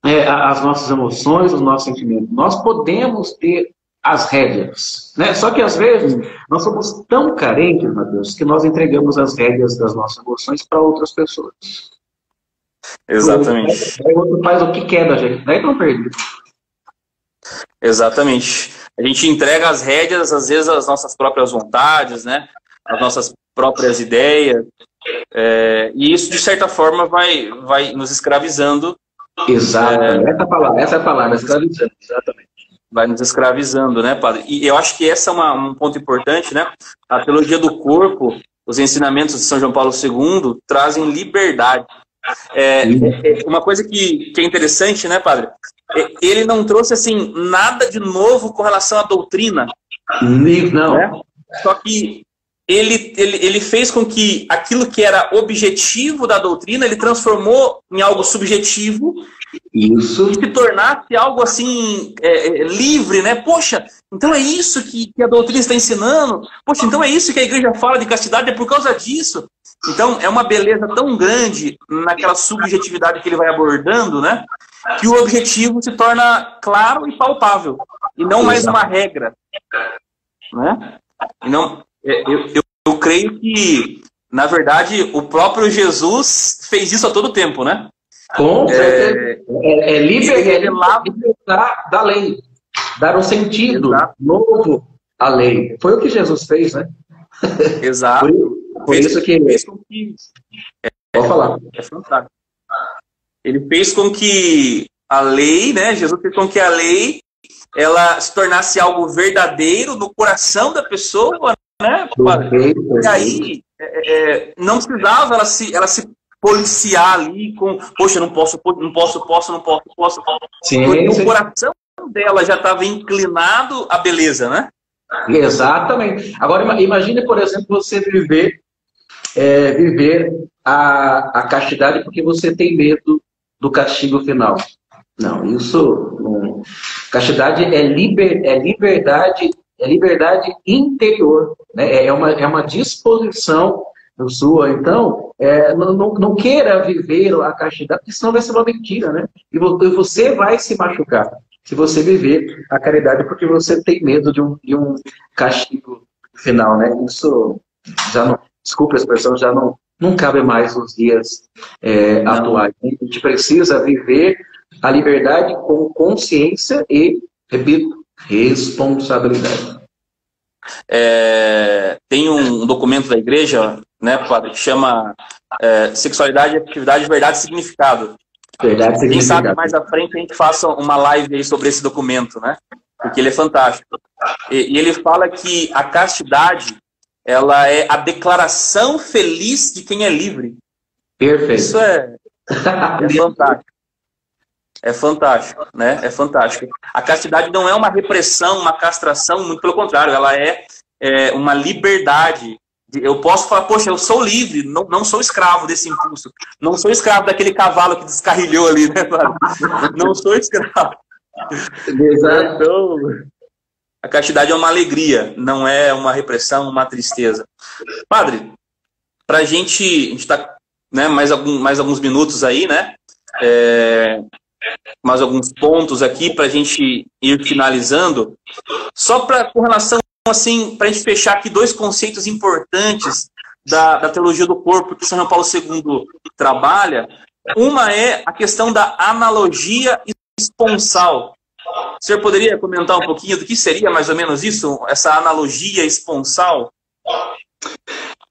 é, as nossas emoções, os nossos sentimentos. Nós podemos ter as rédeas. Né? Só que às vezes nós somos tão carentes, meu Deus, que nós entregamos as rédeas das nossas emoções para outras pessoas. Exatamente. O outro faz o que quer da gente, daí não perde. Exatamente. A gente entrega as rédeas, às vezes, às nossas próprias vontades, né? As nossas próprias ideias. É, e isso, de certa forma, vai, vai nos escravizando. Exato. É, essa, palavra, essa é a palavra, escravizando, exatamente. Vai nos escravizando, né, padre? E eu acho que esse é uma, um ponto importante, né? A teologia do corpo, os ensinamentos de São João Paulo II trazem liberdade. É, é, uma coisa que, que é interessante, né, padre? É, ele não trouxe assim nada de novo com relação à doutrina. Não. Né? Só que ele, ele, ele fez com que aquilo que era objetivo da doutrina, ele transformou em algo subjetivo isso. e se tornasse algo assim é, é, livre, né? Poxa, então é isso que, que a doutrina está ensinando. Poxa, então é isso que a igreja fala de castidade, é por causa disso. Então, é uma beleza tão grande naquela subjetividade que ele vai abordando, né? Que o objetivo se torna claro e palpável, e não mais uma regra. Né? E não, é, eu, eu, eu creio que, na verdade, o próprio Jesus fez isso a todo tempo, né? Com é, é, é liberar da lei, dar um sentido Exato. novo à lei. Foi o que Jesus fez, né? Exato. Por fez, isso que. Fez com que é, Pode falar. É fantástico. Ele fez com que a lei, né? Jesus fez com que a lei ela se tornasse algo verdadeiro no coração da pessoa, né? E aí é, é, não precisava ela se, ela se policiar ali com, poxa, não posso, não posso, posso, não posso, posso. Sim, Porque sim. coração dela já estava inclinado à beleza, né? Exatamente. Agora imagine, por exemplo, você viver é, viver a, a castidade porque você tem medo do castigo final. Não, isso. Não. Castidade é, liber, é liberdade, é liberdade interior. Né? É, uma, é uma disposição sua. Então, é, não, não, não, queira viver a castidade, porque senão vai ser uma mentira, né? E você vai se machucar se você viver a caridade porque você tem medo de um, de um castigo final, né? Isso já não, desculpe a expressão, já não, não cabe mais nos dias é, atuais. A gente precisa viver a liberdade com consciência e, repito, responsabilidade. É, tem um documento da igreja, né, padre, que chama é, Sexualidade, Atividade, Verdade e Significado. Verdade, Quem sabe mais à frente a gente faça uma live aí sobre esse documento, né? Porque ele é fantástico. E, e ele fala que a castidade ela é a declaração feliz de quem é livre. Perfeito. Isso é, é fantástico. É fantástico, né? É fantástico. A castidade não é uma repressão, uma castração, muito pelo contrário, ela é, é uma liberdade eu posso falar, poxa, eu sou livre, não, não sou escravo desse impulso. Não sou escravo daquele cavalo que descarrilhou ali, né, Não sou escravo. Exato. Então, a castidade é uma alegria, não é uma repressão, uma tristeza. Padre, para a gente, a gente está né, mais, algum, mais alguns minutos aí, né? É, mais alguns pontos aqui para a gente ir finalizando. Só para com relação assim, para a gente fechar aqui, dois conceitos importantes da, da teologia do corpo que São João Paulo II trabalha. Uma é a questão da analogia esponsal. O senhor poderia comentar um pouquinho do que seria mais ou menos isso, essa analogia esponsal?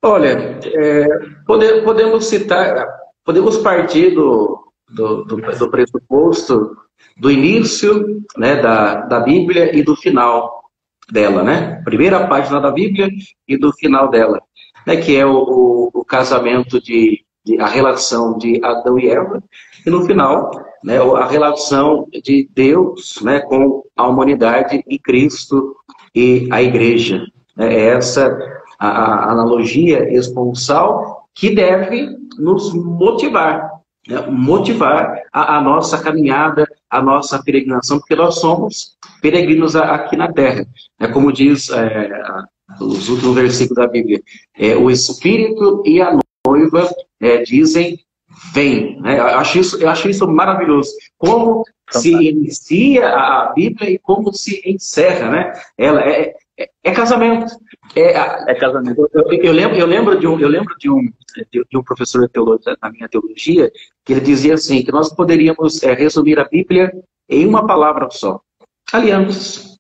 Olha, é, pode, podemos citar, podemos partir do, do, do, do pressuposto do início né, da, da Bíblia e do final dela, né? Primeira página da Bíblia e do final dela, né? Que é o, o, o casamento de, de, a relação de Adão e Eva e no final, né? A relação de Deus, né? Com a humanidade e Cristo e a Igreja. Né? É essa a, a analogia esponsal que deve nos motivar né, motivar a, a, nossa caminhada, a nossa peregrinação, porque nós somos peregrinos aqui na Terra. É como diz é, os últimos versículos da Bíblia, é, o Espírito e a noiva é, dizem vem. Né? Eu, acho isso, eu acho isso maravilhoso. Como se inicia a Bíblia e como se encerra. Né? Ela é, é, é casamento. É, é casamento. Eu, eu, lembro, eu lembro de um, eu lembro de um, de, um professor de teologia, na minha teologia, que ele dizia assim, que nós poderíamos é, resumir a Bíblia em uma palavra só. Alianças.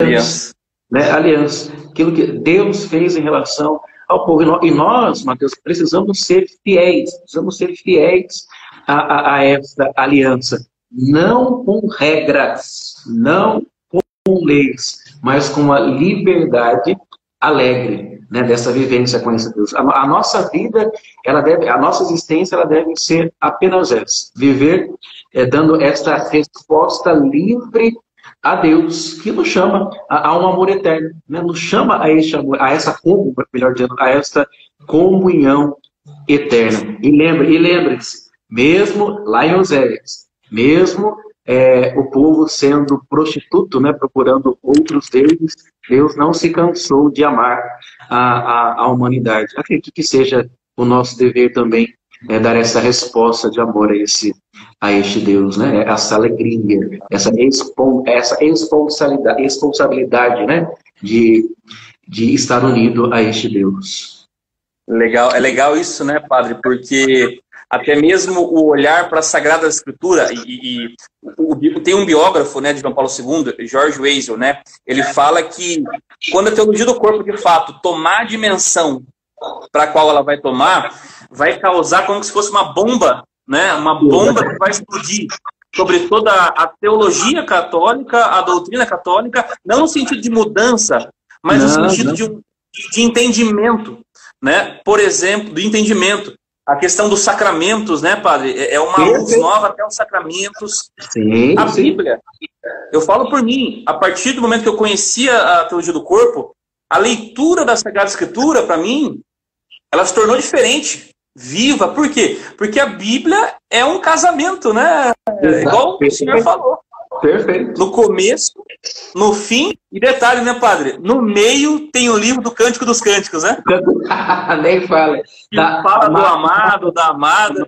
aliança. Né? Aliança. Aquilo que Deus fez em relação ao povo. E nós, Mateus, precisamos ser fiéis. Precisamos ser fiéis a, a, a esta aliança. Não com regras, não com leis, mas com a liberdade alegre né, dessa vivência com esse Deus. A, a, nossa vida, ela deve, a nossa existência, ela deve ser apenas essa: viver é, dando esta resposta livre a Deus, que nos chama a, a um amor eterno, né, nos chama a, este amor, a essa comunhão, melhor dizendo, a esta comunhão eterna. E lembre, e lembre-se, mesmo lá em Oséias, mesmo é, o povo sendo prostituto, né, procurando outros deuses, Deus não se cansou de amar a, a, a humanidade. Acredito que seja o nosso dever também é, dar essa resposta de amor a esse a este Deus, né? Essa alegria, essa, essa responsabilidade, responsabilidade, né? De, de estar unido a este Deus. Legal, é legal isso, né, padre? Porque até mesmo o olhar para a Sagrada Escritura, e, e o, tem um biógrafo né, de João Paulo II, George Weisel, né, ele fala que quando a teologia do corpo, de fato, tomar a dimensão para a qual ela vai tomar, vai causar como se fosse uma bomba, né, uma bomba que vai explodir sobre toda a teologia católica, a doutrina católica, não no sentido de mudança, mas não, no sentido de, de entendimento, né? Por exemplo, do entendimento a questão dos sacramentos, né, padre? É, é uma luz nova até os sacramentos. Sim, a Bíblia. Eu falo por mim, a partir do momento que eu conhecia a teologia do corpo, a leitura da Sagrada Escritura, para mim, ela se tornou diferente, viva. Por quê? Porque a Bíblia é um casamento, né? Exato. Igual o senhor falou. Perfeito. No começo, no fim, e detalhe, né, padre? No meio tem o livro do Cântico dos Cânticos, né? Nem fala. Da, fala do amado, da amada.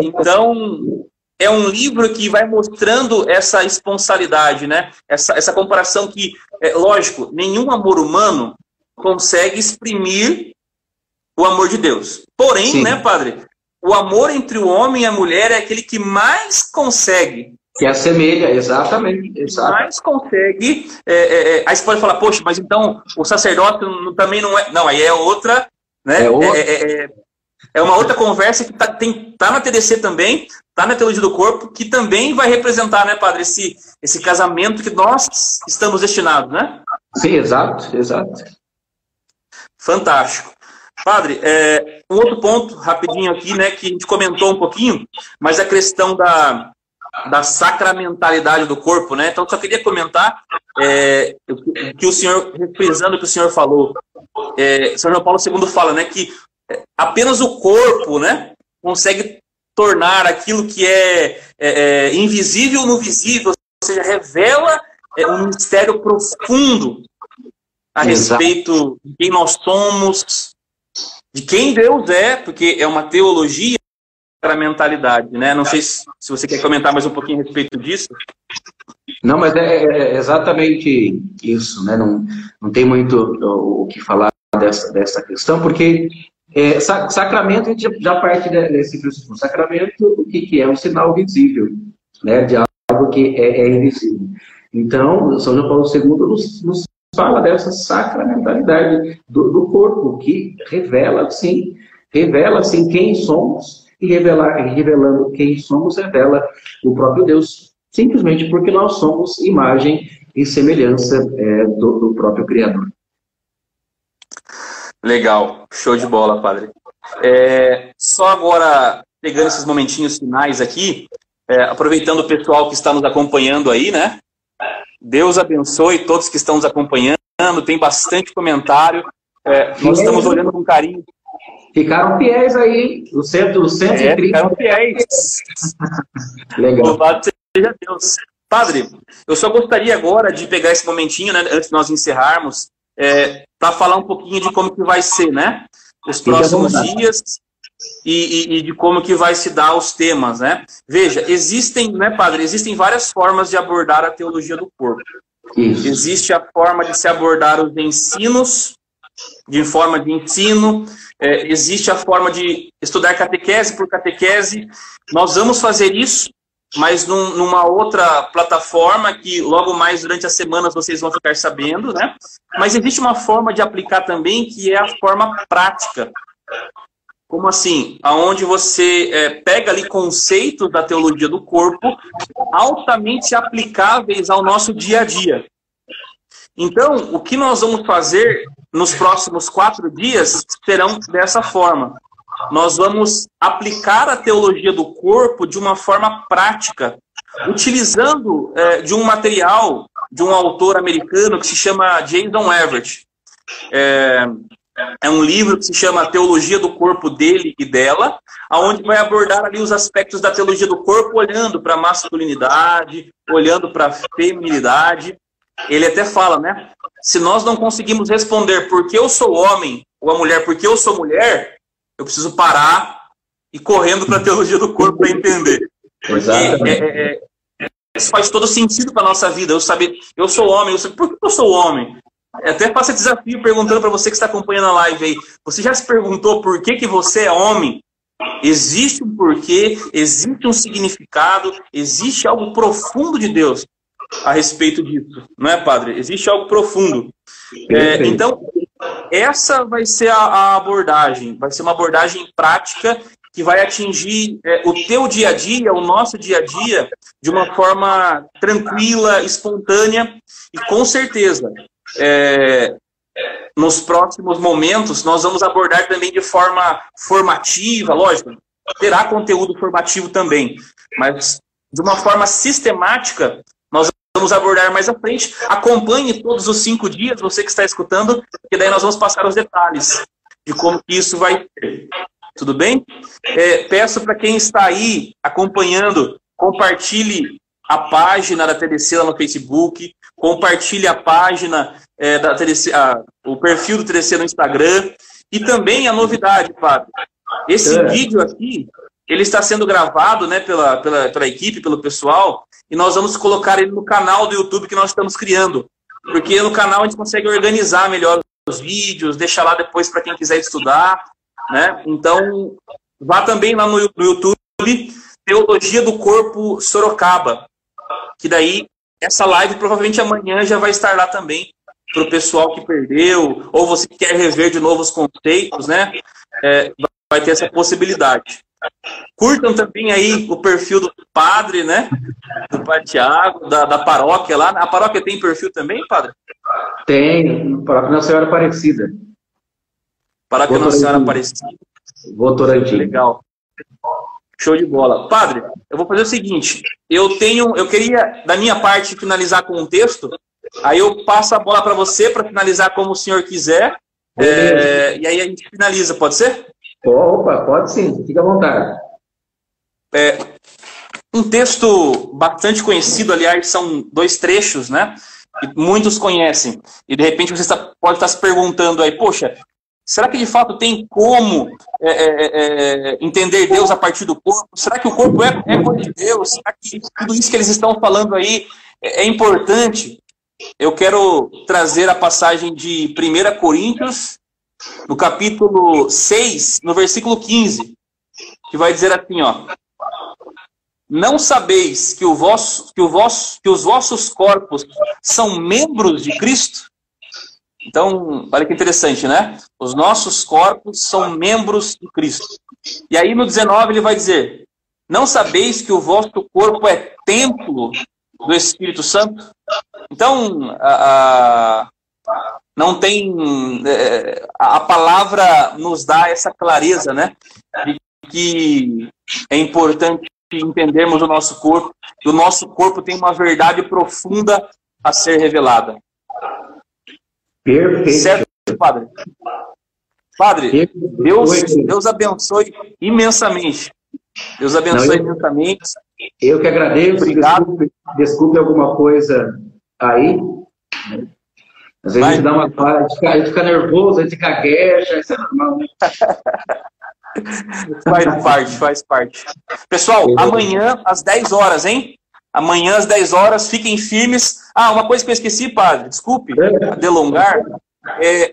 Então, é um livro que vai mostrando essa esponsalidade, né? Essa, essa comparação que, é, lógico, nenhum amor humano consegue exprimir o amor de Deus. Porém, Sim. né, padre? O amor entre o homem e a mulher é aquele que mais consegue que assemelha, exatamente. Mais consegue. É, é, é, aí você pode falar, poxa, mas então o sacerdote também não é. Não, aí é outra. Né? É, outra. É, é, é, uma outra conversa que está tá na TDC também, está na Teologia do Corpo, que também vai representar, né, padre, esse, esse casamento que nós estamos destinados, né? Sim, exato, exato. Fantástico. Padre, é, um outro ponto, rapidinho aqui, né, que a gente comentou um pouquinho, mas a questão da, da sacramentalidade do corpo, né? Então, só queria comentar é, que o senhor, reprisando o que o senhor falou, é, São João Paulo II fala, né, que apenas o corpo, né, consegue tornar aquilo que é, é, é invisível no visível, ou seja, revela é, um mistério profundo a respeito de quem nós somos, de quem Deus é, porque é uma teologia a mentalidade, né? Não sei se, você quer comentar mais um pouquinho a respeito disso. Não, mas é, é exatamente isso, né? Não, não tem muito o que falar dessa, dessa questão, porque é, sacramento, a gente já parte desse princípio. Sacramento, o que, que é? Um sinal visível, né? De algo que é, é invisível. Então, São João Paulo II nos, nos fala dessa sacramentalidade do, do corpo, que revela, sim, revela, sim, quem somos, e revelar, revelando quem somos, revela o próprio Deus, simplesmente porque nós somos imagem e semelhança é, do, do, próprio Criador. Legal, show de bola, padre. É, só agora, pegando esses momentinhos finais aqui, é, aproveitando o pessoal que está nos acompanhando aí, né? Deus abençoe todos que estão nos acompanhando, tem bastante comentário. É, nós estamos olhando com carinho Ficaram fiéis aí, o centro do 130. É, ficaram fiéis. Legal. Louvado seja Deus. Padre, eu só gostaria agora de pegar esse momentinho, né, antes de nós encerrarmos, é, para falar um pouquinho de como que vai ser, né? Os próximos dias e, e, e, de como que vai se dar os temas, né? Veja, existem, né, padre, existem várias formas de abordar a teologia do corpo. Isso. Existe a forma de se abordar os ensinos, de forma de ensino, é, existe a forma de estudar catequese por catequese. Nós vamos fazer isso, mas num, numa outra plataforma que logo mais durante as semanas vocês vão ficar sabendo, né? Mas existe uma forma de aplicar também que é a forma prática. Como assim? Aonde você é, pega ali conceitos da teologia do corpo altamente aplicáveis ao nosso dia a dia. Então, o que nós vamos fazer nos próximos quatro dias serão dessa forma. Nós vamos aplicar a teologia do corpo de uma forma prática, utilizando é, de um material de um autor americano que se chama Jason Everett. É, é um livro que se chama Teologia do Corpo dele e dela, aonde vai abordar ali os aspectos da teologia do corpo, olhando para a masculinidade, olhando para a feminilidade, ele até fala, né? Se nós não conseguimos responder porque eu sou homem ou a mulher porque eu sou mulher, eu preciso parar e correndo para a teologia do corpo para entender. Porque é, é, é, isso faz todo sentido para nossa vida. Eu saber, eu sou homem, eu sei, por que eu sou homem? Até faço esse desafio perguntando para você que está acompanhando a live aí. Você já se perguntou por que, que você é homem? Existe um porquê, existe um significado, existe algo profundo de Deus a respeito disso, não é, padre? Existe algo profundo. É, então, essa vai ser a, a, abordagem, vai ser uma abordagem prática que vai atingir é, o teu dia a dia, o nosso dia a dia, de uma forma tranquila, espontânea e com certeza. É, nos próximos momentos, nós vamos abordar também de forma formativa, lógico, terá conteúdo formativo também, mas de uma forma sistemática, vamos abordar mais à frente. Acompanhe todos os cinco dias, você que está escutando, que daí nós vamos passar os detalhes de como isso vai ser. Tudo bem? É, peço para quem está aí acompanhando, compartilhe a página da TDC lá no Facebook, compartilhe a página é, da TDC, a, o perfil do TDC no Instagram. E também a novidade, Fábio. Esse é. vídeo aqui, ele está sendo gravado né, pela, pela, pela equipe, pelo pessoal, e nós vamos colocar ele no canal do YouTube que nós estamos criando. Porque no canal a gente consegue organizar melhor os vídeos, deixar lá depois para quem quiser estudar. Né? Então, vá também lá no, no YouTube, Teologia do Corpo Sorocaba. Que daí, essa live provavelmente amanhã já vai estar lá também, para o pessoal que perdeu, ou você que quer rever de novo os conceitos, né? É, vai ter essa possibilidade. Curtam também aí o perfil do padre, né? Do Padre Tiago, da, da paróquia lá. A paróquia tem perfil também, padre? Tem, paróquia Nossa Senhora Aparecida. Paróquia Nossa Senhora Aparecida. Votorantim. Legal. Show de bola. Padre, eu vou fazer o seguinte. Eu tenho, eu queria, da minha parte, finalizar com um texto. Aí eu passo a bola para você para finalizar como o senhor quiser. É, e aí a gente finaliza, pode ser? Opa, pode sim, fica à vontade. É, um texto bastante conhecido, aliás, são dois trechos, né? Que muitos conhecem. E de repente você está, pode estar se perguntando aí, poxa, será que de fato tem como é, é, é, é entender Deus a partir do corpo? Será que o corpo é, é coisa de Deus? Será que tudo isso que eles estão falando aí é, é importante? Eu quero trazer a passagem de 1 Coríntios no capítulo 6, no versículo 15, que vai dizer assim, ó: Não sabeis que o vosso que o vosso que os vossos corpos são membros de Cristo? Então, olha que interessante, né? Os nossos corpos são membros de Cristo. E aí no 19 ele vai dizer: Não sabeis que o vosso corpo é templo do Espírito Santo? Então, a, a não tem. É, a palavra nos dá essa clareza, né? De que é importante entendermos o nosso corpo, que o nosso corpo tem uma verdade profunda a ser revelada. Perfeito. Certo, padre? Padre, Deus, Deus abençoe imensamente. Deus abençoe Não, eu, imensamente. Eu que agradeço. Obrigado. Desculpe, desculpe alguma coisa aí. Às vezes a gente dá uma para, a gente fica, a gente fica nervoso, a gente gagueja, isso é normal, né? faz parte, faz parte. Pessoal, amanhã às 10 horas, hein? Amanhã às 10 horas, fiquem firmes. Ah, uma coisa que eu esqueci, padre, desculpe, é. delongar. É,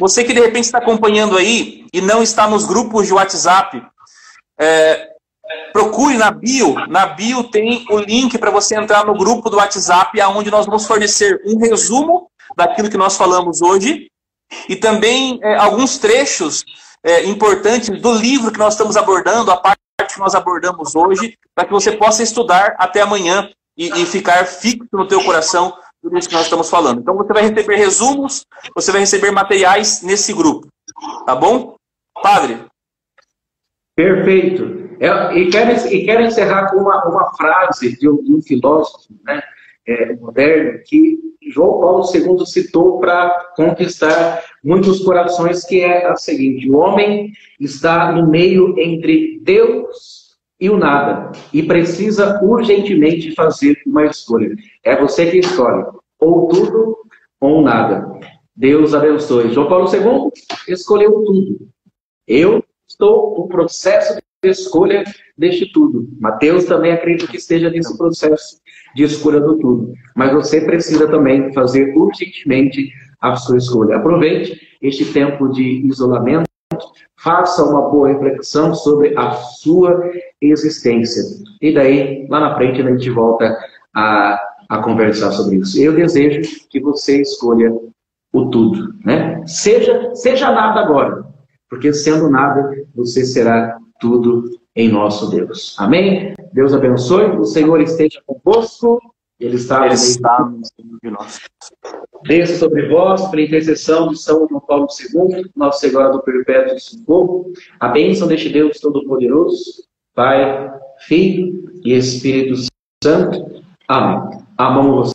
você que de repente está acompanhando aí e não está nos grupos de WhatsApp, é, procure na bio. Na bio tem o link para você entrar no grupo do WhatsApp, onde nós vamos fornecer um resumo daquilo que nós falamos hoje e também é, alguns trechos é, importantes do livro que nós estamos abordando, a parte que nós abordamos hoje, para que você possa estudar até amanhã e, e ficar fixo no teu coração tudo isso que nós estamos falando. Então você vai receber resumos, você vai receber materiais nesse grupo, tá bom? Padre. Perfeito. É, e, quero, e quero encerrar com uma, uma frase de um, de um filósofo, né? É, moderno que João Paulo II citou para conquistar muitos corações, que é a seguinte: o homem está no meio entre Deus e o nada e precisa urgentemente fazer uma escolha. É você que escolhe, ou tudo ou nada. Deus abençoe. João Paulo II escolheu tudo. Eu estou no processo de escolha deste tudo. Mateus também acredito que esteja nesse processo de escolha do tudo. Mas você precisa também fazer urgentemente a sua escolha. Aproveite este tempo de isolamento, faça uma boa reflexão sobre a sua existência. E daí, lá na frente, a gente volta a, a conversar sobre isso. Eu desejo que você escolha o tudo, né? Seja, seja nada agora, porque sendo nada, você será tudo em nosso Deus. Amém? Deus abençoe, o Senhor esteja convosco. Ele está, Ele está no meio de nós. Desça sobre vós, pela intercessão de São João Paulo II, nosso Senhor do Perpétuo Socorro, a bênção deste Deus Todo-Poderoso, Pai, Filho e Espírito Santo. Amém. Amamos